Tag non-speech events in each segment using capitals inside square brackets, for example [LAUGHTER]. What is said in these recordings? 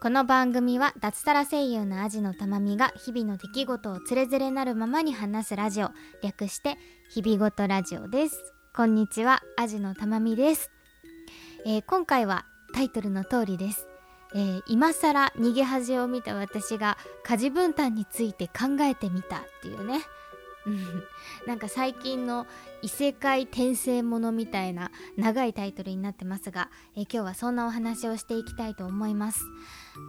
この番組は脱サラ声優のアジのたまみが日々の出来事をつれづれなるままに話すラジオ。略して日々ごとラジオです。こんにちはアジのたまみです、えー、今回はタイトルの通りです。えー、今更逃げ恥を見た私が家事分担について考えてみたっていうね。[LAUGHS] なんか最近の異世界転生ものみたいな長いタイトルになってますが、え今日はそんなお話をしていきたいと思います。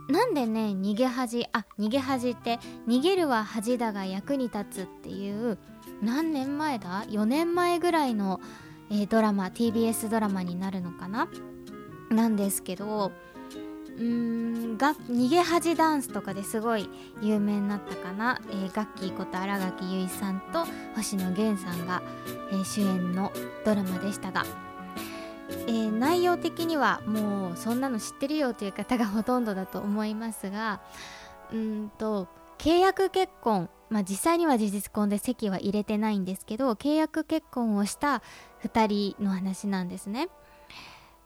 なんでね逃げ恥あ逃げ恥って逃げるは恥だが役に立つっていう何年前だ？4年前ぐらいの、えー、ドラマ TBS ドラマになるのかな？なんですけどうんが逃げ恥ダンスとかですごい有名になったかな、えー、ガッキーこと新垣結衣さんと星野源さんが、えー、主演のドラマでしたが、えー、内容的にはもうそんなの知ってるよという方がほとんどだと思いますがうんと契約結婚まあ実際には事実婚で籍は入れてないんですけど契約結婚をした2人の話なんですね。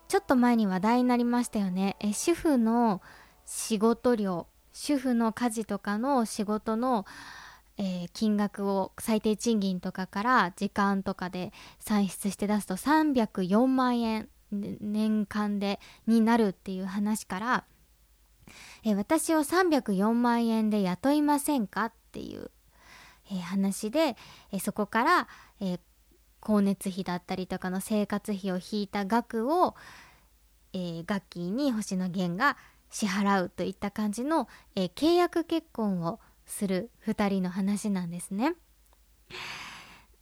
ちょっと前に話題になりましたよね。え主婦の仕事量主婦の家事とかの仕事の、えー、金額を最低賃金とかから時間とかで算出して出すと304万円年間でになるっていう話から、えー、私を304万円で雇いませんかっていう、えー、話で、えそこから、え光熱費だったりとかの生活費を引いた額を、えー、ガッキーに星野源が支払うといった感じの、えー、契約結婚をする2人の話なんですね。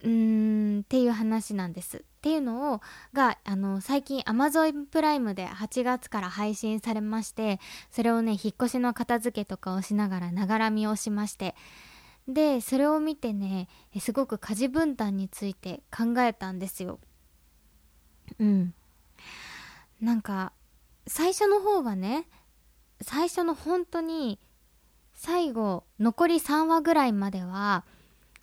うーんっていう話なんです。っていうのをがあの最近 Amazon プライムで8月から配信されましてそれをね引っ越しの片付けとかをしながらながら見をしましてでそれを見てねすごく家事分担について考えたんですよ。うんなんか最初の方はね最初の本当に最後残り3話ぐらいまでは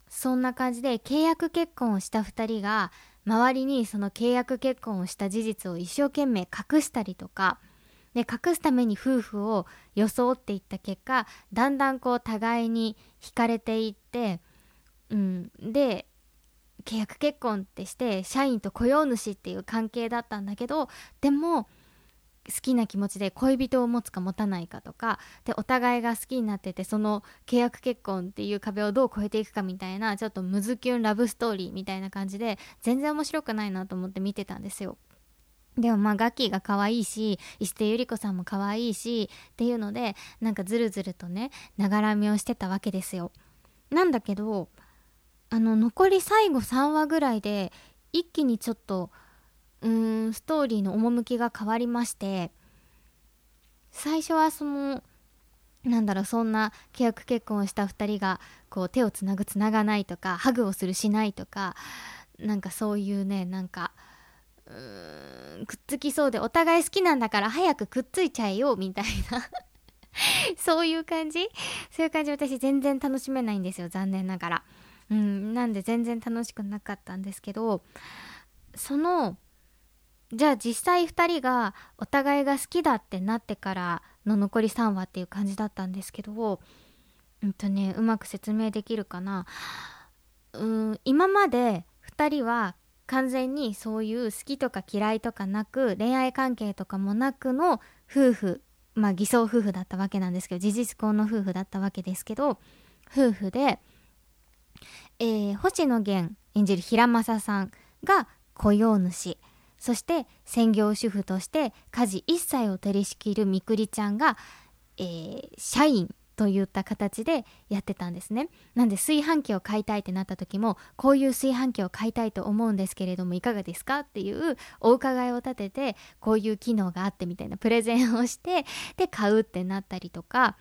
そんな感じで契約結婚をした2人が周りにその契約結婚をした事実を一生懸命隠したりとかで隠すために夫婦を装っていった結果だんだんこう互いに惹かれていって、うん、で契約結婚ってして社員と雇用主っていう関係だったんだけどでも好きな気持ちで恋人を持つか持たないかとかでお互いが好きになっててその契約結婚っていう壁をどう越えていくかみたいなちょっとムズキュンラブストーリーみたいな感じで全然面白くないなと思って見てたんですよ。でもまあガキが可愛いし石手ゆり子さんも可愛いしっていうのでなんかずるずるとねながらみをしてたわけですよ。なんだけどあの残り最後3話ぐらいで一気にちょっとうーんストーリーの趣が変わりまして最初はそのなんだろうそんな契約結婚をした2人がこう手をつなぐつながないとかハグをするしないとかなんかそういうねなんかうーんくっつきそうでお互い好きなんだから早くくっついちゃえよみたいな。[LAUGHS] そういう感じ？そういう感じ私全然楽しめないんですよ残念ながら。うん、なんで全然楽しくなかったんですけどそのじゃあ実際2人がお互いが好きだってなってからの残り3話っていう感じだったんですけどうんとねうまく説明できるかな。うん今まで2人は完全にそういう好きとか嫌いとかなく恋愛関係とかもなくの夫婦まあ偽装夫婦だったわけなんですけど事実婚の夫婦だったわけですけど夫婦でえー、星野源演じる平正さんが雇用主。そして専業主婦として家事一切を取り仕切るみくりちゃんが、えー、社員。といった形でやってたんですね。なんで炊飯器を買いたいってなった時もこういう炊飯器を買いたいと思うんですけれどもいかがですかっていうお伺いを立ててこういう機能があってみたいなプレゼンをしてで買うってなったりとか。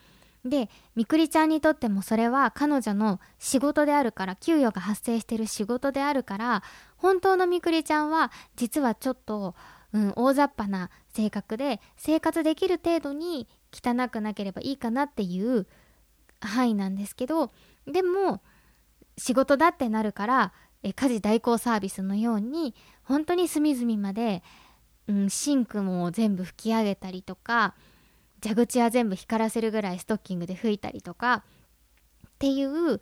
でみくりちゃんにとってもそれは彼女の仕事であるから給与が発生してる仕事であるから本当のみくりちゃんは実はちょっと、うん、大雑把な性格で生活できる程度に汚くなければいいかなっていう範囲なんですけどでも仕事だってなるからえ家事代行サービスのように本当に隅々まで、うん、シンクも全部拭き上げたりとか蛇口は全部光らせるぐらいストッキングで拭いたりとかっていう、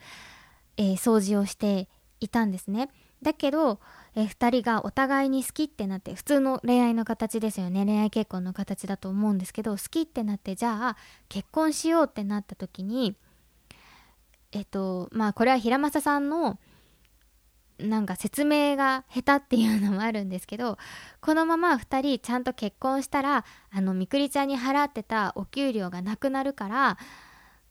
えー、掃除をしていたんですね。だけど、え、2人がお互いに好きってなって普通の恋愛の形ですよね恋愛結婚の形だと思うんですけど好きってなってじゃあ結婚しようってなった時にえっ、とまあこれは平正さんのなんか説明が下手っていうのもあるんですけどこのまま2人ちゃんと結婚したらあのみくりちゃんに払ってたお給料がなくなるから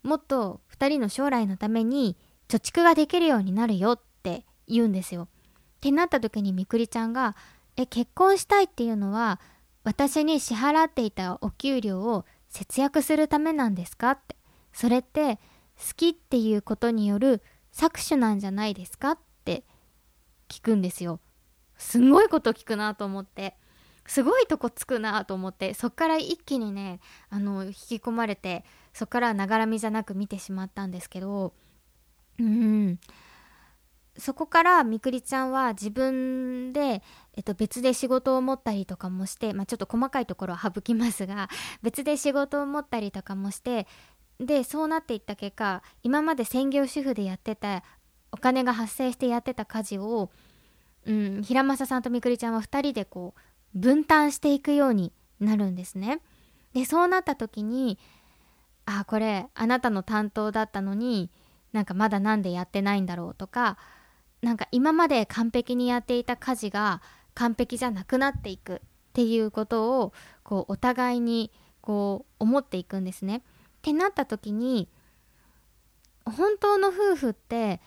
もっと2人の将来のために貯蓄ができるようになるよって言うんですよ。ってなった時にみくりちゃんが「え結婚したいっていうのは私に支払っていたお給料を節約するためなんですか?」って。それって好きっていうことによる搾取なんじゃないですか？って聞くんですよ。すごいこと聞くなと思って。すごいとこつくなと思って。そっから一気にねあの引き込まれてそっからながらみじゃなく見てしまったんですけどうん。そこからみくりちゃんは自分で、えっと、別で仕事を持ったりとかもして、まあ、ちょっと細かいところは省きますが [LAUGHS] 別で仕事を持ったりとかもしてでそうなっていった結果今まで専業主婦でやってたお金が発生してやってた家事を、うん、平正さんとみくりちゃんは2人でこう分担していくようになるんですね。でそうなった時にあこれあなたの担当だったのになんかまだなんでやってないんだろうとかなんか今まで完璧にやっていた家事が完璧じゃなくなっていくっていうことをこうお互いにこう思っていくんですね。ってなった時に本当の夫婦って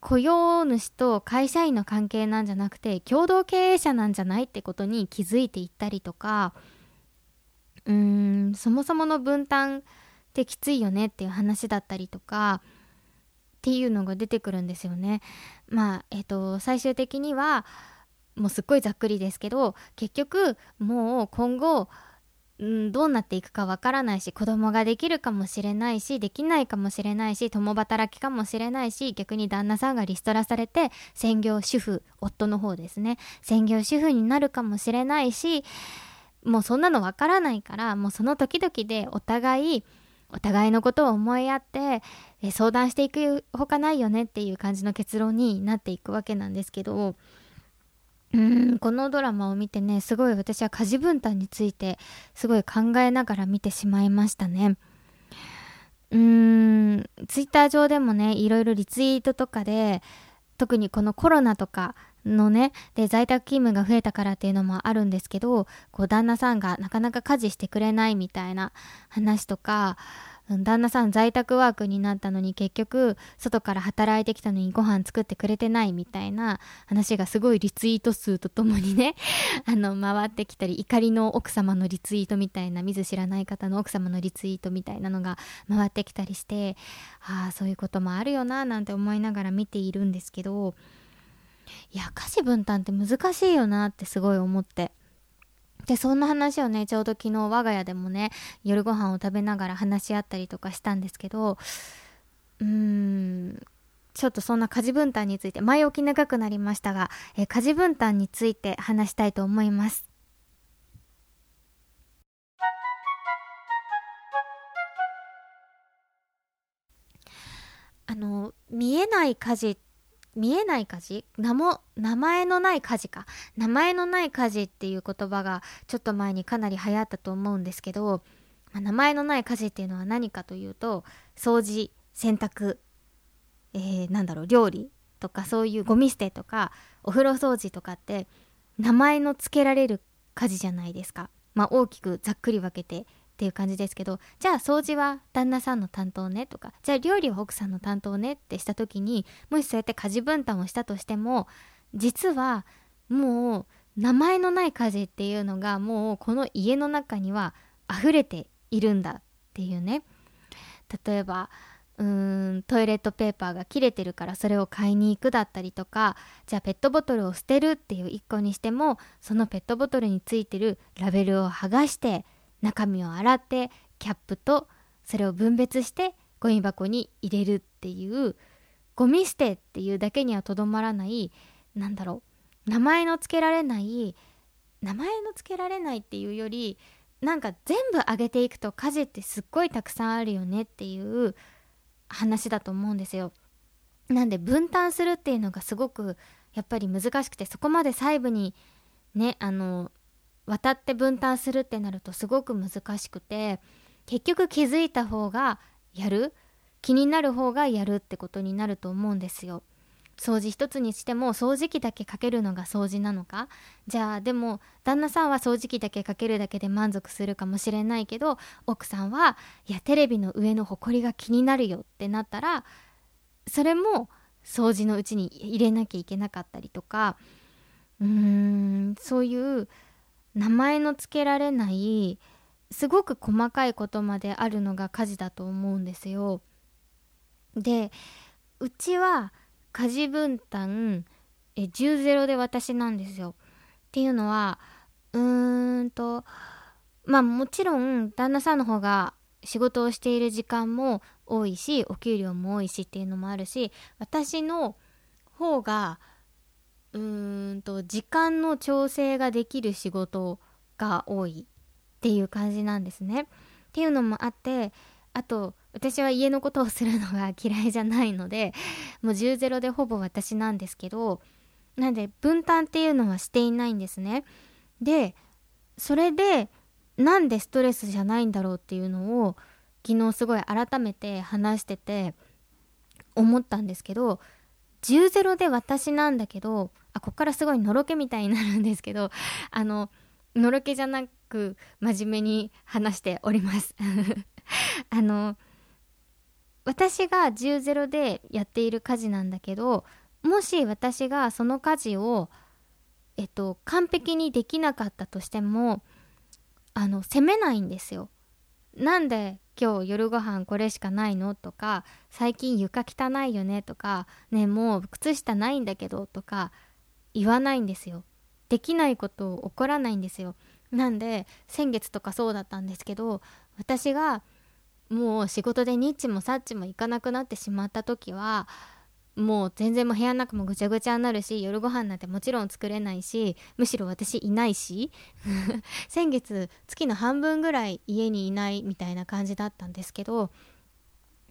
雇用主と会社員の関係なんじゃなくて共同経営者なんじゃないってことに気づいていったりとかうーんそもそもの分担ってきついよねっていう話だったりとかっていうのが出てくるんですよね。まあえっ、と最終的にはもうすっごいざっくりですけど結局もう今後ん、どうなっていくかわからないし子供ができるかもしれないしできないかもしれないし共働きかもしれないし逆に旦那さんがリストラされて専業主婦夫の方ですね専業主婦になるかもしれないしもうそんなのわからないからもうその時々でお互いお互いのことを思いやって相談していくほかないよねっていう感じの結論になっていくわけなんですけどうんこのドラマを見てねすごい私は家事分担についてすごい考えながら見てしまいましたね。うーんツイッター上でもねいろいろリツイートとかで特にこのコロナとかのねで在宅勤務が増えたからっていうのもあるんですけどこう旦那さんがなかなか家事してくれないみたいな話とか旦那さん在宅ワークになったのに結局外から働いてきたのにご飯作ってくれてないみたいな話がすごいリツイート数とともにね [LAUGHS] あの回ってきたり怒りの奥様のリツイートみたいな見ず知らない方の奥様のリツイートみたいなのが回ってきたりしてああそういうこともあるよななんて思いながら見ているんですけどいや家事分担って難しいよなってすごい思って。でそんな話をねちょうど昨日我が家でもね夜ご飯を食べながら話し合ったりとかしたんですけどうーんちょっとそんな家事分担について前置き長くなりましたが、え家事分担について話したいと思います。あの見えない家事見えない家事？名も名前のない家事か？名前のない家事っていう言葉がちょっと前にかなり流行ったと思うんですけど、まあ、名前のない家事っていうのは何かというと掃除洗濯、えー、なんだろう料理とかそういうゴミ捨てとかお風呂掃除とかって名前の付けられる家事じゃないですか。まあ、大きくざっくり分けてっていう感じですけどじゃあ掃除は旦那さんの担当ねとかじゃあ料理は奥さんの担当ねってした時にもしそうやって家事分担をしたとしても実はもう名前のない家事っていうのがもうこの家の中には溢れているんだっていうね。例えばうーんトイレットペーパーが切れてるからそれを買いに行くだったりとかじゃあペットボトルを捨てるっていう1個にしてもそのペットボトルについてるラベルを剥がして中身を洗ってキャップとそれを分別してゴミ箱に入れるっていうゴミ捨てっていうだけにはとどまらないなんだろう名前の付けられない名前の付けられないっていうよりなんか全部上げていくと家事ってすっごいたくさんあるよねっていう話だと思うんですよ。なんで分担するっていうのがすごくやっぱり難しくてそこまで細部にねあの渡って分担するってなるとすごく難しくて結局気づいた方がやる気になる方がやるってことになると思うんですよ。掃除一つにしても掃除機だけかけるのが掃除なのか？じゃあでも旦那さんは掃除機だけかけるだけで満足するかもしれないけど奥さんはいやテレビの上のほこりが気になるよってなったらそれも掃除のうちに入れなきゃいけなかったりとかうーんそういう名前の付けられないすごく細かいことまであるのが家事だと思うんですよ。でうちは家事分担え10ゼロで私なんですよ。っていうのはうーんとまあもちろん旦那さんの方が仕事をしている時間も多いしお給料も多いしっていうのもあるし私の方がうんと時間の調整ができる仕事が多いっていう感じなんですね。っていうのもあってあと私は家のことをするのが嫌いじゃないのでもう10ゼロでほぼ私なんですけどなんで分担っていうのはしていないんですね。でそれでなんでストレスじゃないんだろうっていうのを昨日すごい改めて話してて思ったんですけど10ゼロで私なんだけどあこっからすごいのろけみたいになるんですけど [LAUGHS] あののろけじゃなく真面目に話しております [LAUGHS] あの私が10ゼロでやっている家事なんだけどもし私がその家事をえっと完璧にできなかったとしてもあの責めないんですよ。なんで今日夜ご飯これしかないのとか最近床汚いよねとかねもう靴下ないんだけどとか言わないんですよ。できないこと起こらないんですよ。なんで先月とかそうだったんですけど私がもう仕事でニッチもサッチも行かなくなってしまった時はもう全然もう部屋の中もぐちゃぐちゃになるし夜ご飯なんてもちろん作れないしむしろ私いないし [LAUGHS] 先月月の半分ぐらい家にいないみたいな感じだったんですけど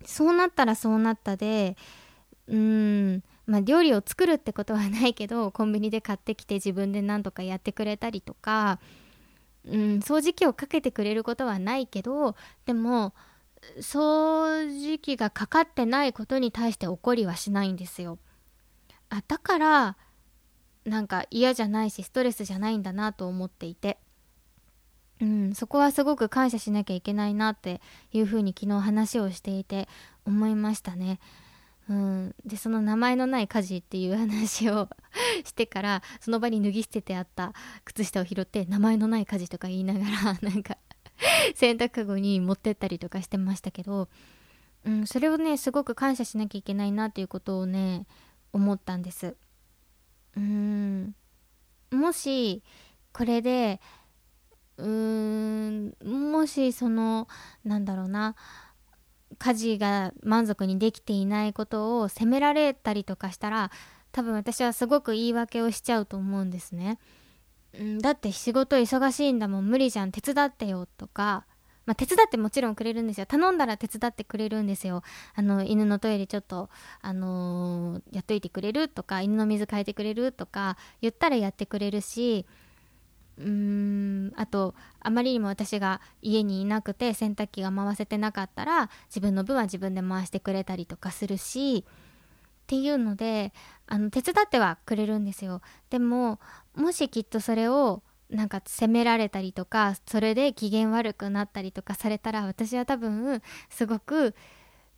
そうなったらそうなったでうーんまあ料理を作るってことはないけど [LAUGHS] コンビニで買ってきて自分で何とかやってくれたりとかうん掃除機をかけてくれることはないけどでも掃除機がかかってないことに対して怒りはしないんですよ。あだからなんか嫌じゃないしストレスじゃないんだなと思っていて、うん、そこはすごく感謝しなきゃいけないなっていうふうに昨日話をしていて思いましたね。うん、でその名前のない家事っていう話をしてから [LAUGHS] その場に脱ぎ捨ててあった靴下を拾って名前のない家事とか言いながら [LAUGHS] なんか洗濯かごに持ってったりとかしてましたけど、うん、それをねすごく感謝しなきゃいけないなっていうことをね思ったんです。うんもしこれでうーんもしそのなんだろうな家事が満足にできていないことを責められたりとかしたら多分私はすごく言い訳をしちゃうと思うんですね。ん、だって仕事忙しいんだもん無理じゃん手伝ってよとか、まあ、手伝ってもちろんくれるんですよ。頼んだら手伝ってくれるんですよ。あの犬のトイレちょっと、あのー、やっといてくれるとか犬の水変えてくれるとか言ったらやってくれるしうんあとあまりにも私が家にいなくて洗濯機が回せてなかったら自分の分は自分で回してくれたりとかするしっていうのであの手伝ってはくれるんですよ。でももしきっとそれをなんか責められたりとかそれで機嫌悪くなったりとかされたら私は多分すごく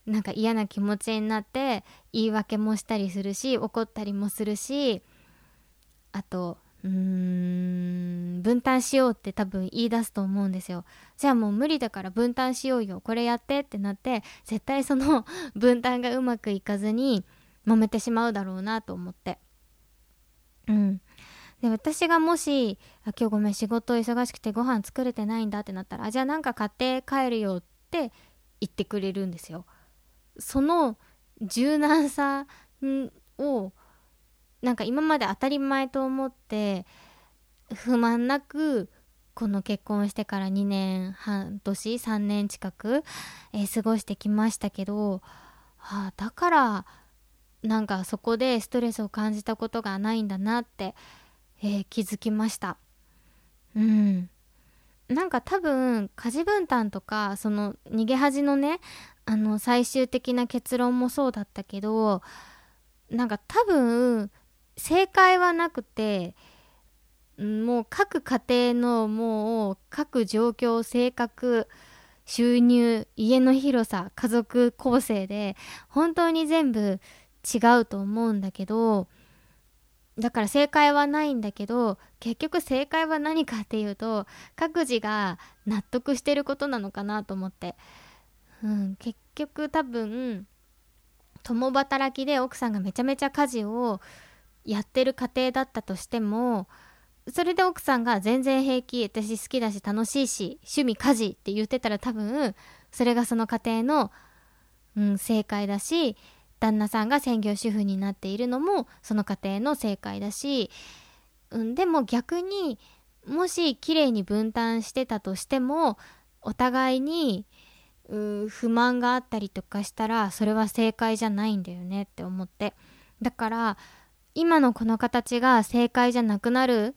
なんか嫌な気持ちになって言い訳もしたりするし怒ったりもするしあとうーん分担しようって多分言い出すと思うんですよ。じゃあもう無理だから分担しようよ。これやってってなって絶対その分担がうまくいかずに揉めてしまうだろうなと思って。うん。で私がもし「今日ごめん仕事忙しくてご飯作れてないんだ」ってなったら「じゃあなんか買って帰るよ」って言ってくれるんですよ。その柔軟さをなんか今まで当たり前と思って不満なくこの結婚してから2年半年3年近く、えー、過ごしてきましたけど、はあ、だからなんかそこでストレスを感じたことがないんだなって、えー、気づきました。うん。なんか多分家事分担とかその逃げ恥のねあの最終的な結論もそうだったけどなんか多分正解はなくてもう各家庭のもう各状況性格収入家の広さ家族構成で本当に全部違うと思うんだけどだから正解はないんだけど結局正解は何かっていうと各自が納得してることなのかなと思って、うん、結局多分共働きで奥さんがめちゃめちゃ家事をやってる家庭だったとしてもそれで奥さんが全然平気私好きだし楽しいし趣味家事って言ってたら多分それがその家庭の、うん、正解だし旦那さんが専業主婦になっているのもその家庭の正解だし、うん、でも逆にもし綺麗に分担してたとしてもお互いに不満があったりとかしたらそれは正解じゃないんだよねって思って。だから今のこの形が正解じゃなくなる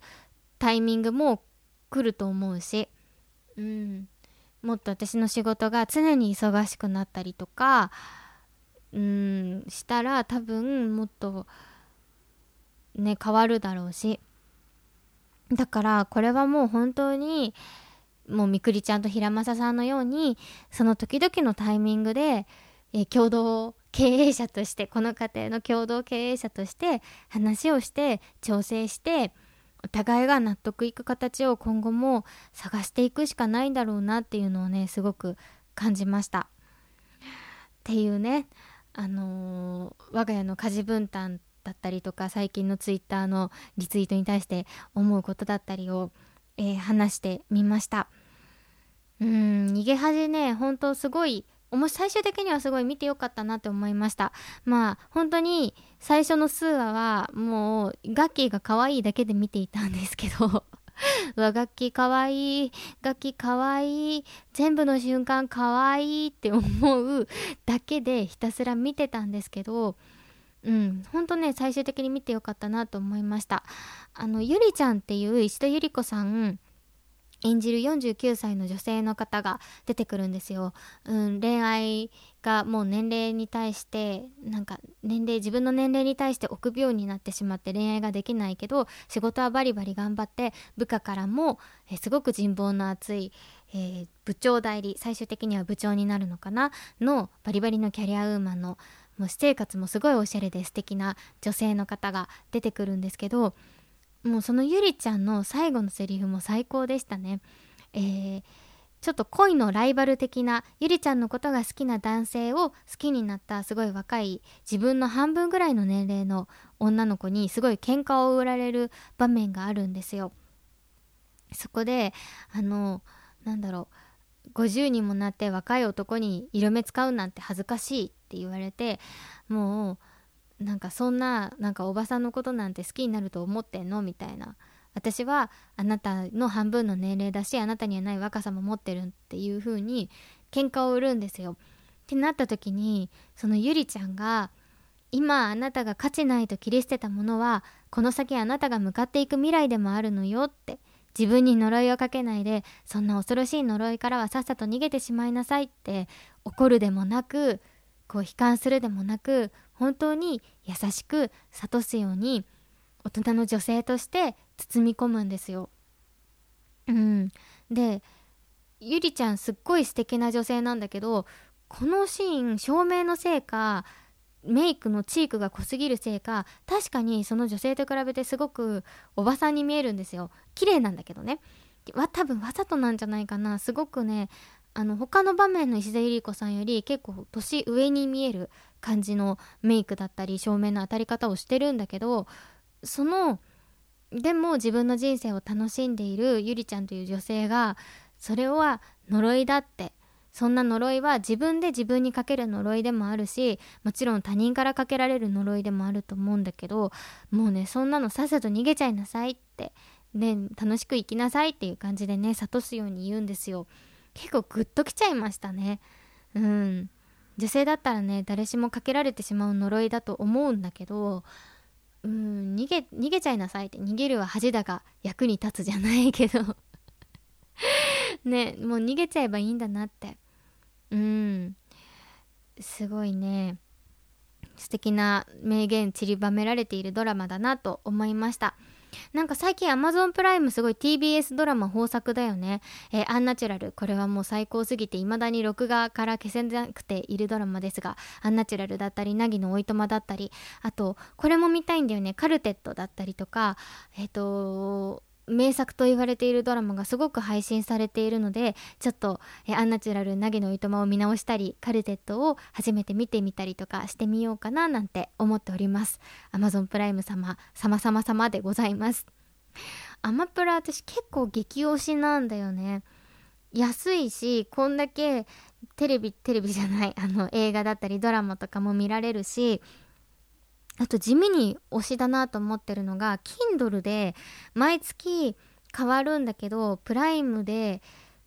タイミングも来ると思うし、うん、もっと私の仕事が常に忙しくなったりとか、うん、したら多分もっとね変わるだろうし。だからこれはもう本当にもうみくりちゃんと平正さんのようにその時々のタイミングで、え共同経営者としてこの家庭の共同経営者として話をして調整してお互いが納得いく形を今後も探していくしかないんだろうなっていうのをねすごく感じました。っていうねあのー、我が家の家事分担だったりとか最近のツイッターのリツイートに対して思うことだったりを、えー、話してみました。うん逃げ恥ね本当すごい最終的にはすごい見てよかったなって思いました。まあ本当に最初の数話はもうガッキーが可愛いだけで見ていたんですけど。[LAUGHS] うわガッキかわいいガッキかわいい全部の瞬間かわいいって思うだけでひたすら見てたんですけど。うんほんとね最終的に見てよかったなと思いました。あのゆりちゃんっていう石田ゆり子さん演じる49歳の女性の方が出てくるんですよ、うん、恋愛がもう年齢に対してなんか年齢自分の年齢に対して臆病になってしまって恋愛ができないけど仕事はバリバリ頑張って部下からもえすごく人望の厚い、えー、部長代理最終的には部長になるのかな？のバリバリのキャリアウーマンのもう私生活もすごいおしゃれで素敵な女性の方が出てくるんですけどもうそのゆりちゃんの最後のセリフも最高でしたね。えー、ちょっと恋のライバル的なゆりちゃんのことが好きな男性を好きになったすごい若い自分の半分ぐらいの年齢の女の子にすごい喧嘩を売られる場面があるんですよ。そこであのなんだろう50にもなって若い男に色目使うなんて恥ずかしいって言われてもうなんかそんななんかおばさんのことなんて好きになると思ってんの？みたいな私はあなたの半分の年齢だしあなたにはない若さも持ってるっていう風に喧嘩を売るんですよ。ってなった時にそのゆりちゃんが今あなたが価値ないと切り捨てたものはこの先あなたが向かっていく未来でもあるのよって自分に呪いをかけないでそんな恐ろしい呪いからはさっさと逃げてしまいなさいって怒るでもなくこう悲観するでもなく本当に優しく諭すように大人の女性として包み込むんですよ。うん、でゆりちゃんすっごい素敵な女性なんだけどこのシーン照明のせいかメイクのチークが濃すぎるせいか確かにその女性と比べてすごくおばさんに見えるんですよ。綺麗なんだけどね。わ多分わざとなんじゃないかな。すごくねあの他の場面の石田ゆり子さんより結構年上に見える感じのメイクだったり照明の当たり方をしてるんだけどそのでも自分の人生を楽しんでいるゆりちゃんという女性がそれは呪いだって。そんな呪いは自分で自分にかける呪いでもあるしもちろん他人からかけられる呪いでもあると思うんだけどもうねそんなのさっさと逃げちゃいなさいって。ね楽しく生きなさいっていう感じでね諭すように言うんですよ。結構グッときちゃいましたね。うん。女性だったらね誰しもかけられてしまう呪いだと思うんだけどうん逃げ逃げちゃいなさいって逃げるは恥だが役に立つじゃないけど。[LAUGHS] ねもう逃げちゃえばいいんだなって。うん。すごいね。素敵な名言散りばめられているドラマだなと思いました。なんか最近 Amazon プライムすごい TBS ドラマ豊作だよね。えー、アンナチュラル。これはもう最高すぎて未だに録画から消せなくているドラマですが、アンナチュラルだったり、凪のおいとまだったり、あと、これも見たいんだよね。カルテットだったりとか、えっ、ー、と名作と言われているドラマがすごく配信されているのでちょっとえアンナチュラル投げのいとまを見直したりカルテットを初めて見てみたりとかしてみようかななんて思っております。Amazon プライム様様様様でございます。アマプラ私結構激推しなんだよね。安いしこんだけテレビテレビじゃないあの映画だったりドラマとかも見られるしあと地味に推しだなと思ってるのが Kindle で毎月変わるんだけどプライムで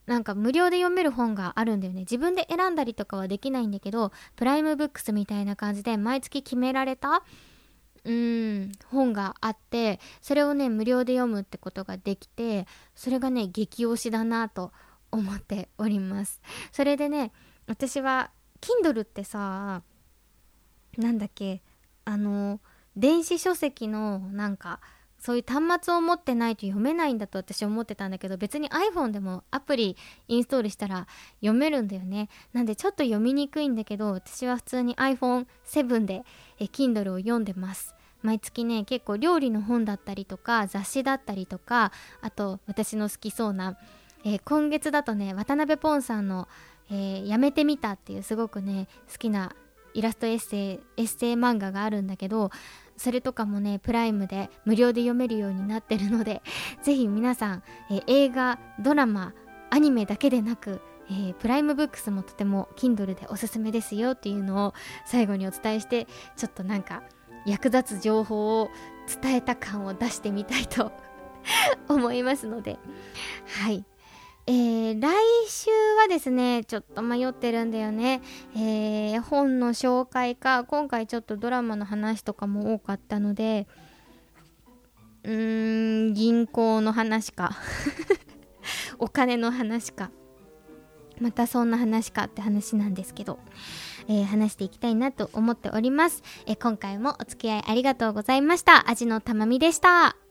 なんか無料で読める本があるんだよね。自分で選んだりとかはできないんだけどプライムブックスみたいな感じで毎月決められたうん本があってそれをね無料で読むってことができてそれがね激推しだなと思っております。それでね私は Kindle ってさなんだっけあの電子書籍のなんかそういう端末を持ってないと読めないんだと私思ってたんだけど別に iPhone でもアプリインストールしたら読めるんだよね。なんでちょっと読みにくいんだけど私は普通に iPhone7 でえ Kindle を読んでます。毎月ね結構料理の本だったりとか雑誌だったりとかあと私の好きそうな、え、今月だとね渡辺ポンさんの、えー、やめてみた」っていうすごくね好きなイラストエッセイエッセイ漫画があるんだけどそれとかもねプライムで無料で読めるようになってるので [LAUGHS] ぜひ皆さん、え、映画ドラマアニメだけでなくえー、プライムブックスもとても Kindle でおすすめですよっていうのを最後にお伝えしてちょっとなんか役立つ情報を伝えた感を出してみたいと [LAUGHS] 思いますので。はい。えー、来週はですね、ちょっと迷ってるんだよね。えー、本の紹介か、今回ちょっとドラマの話とかも多かったので、うーん、銀行の話か。[LAUGHS] お金の話か。またそんな話かって話なんですけど、えー、話していきたいなと思っております。え今回もお付き合いありがとうございました。味のたまみでした。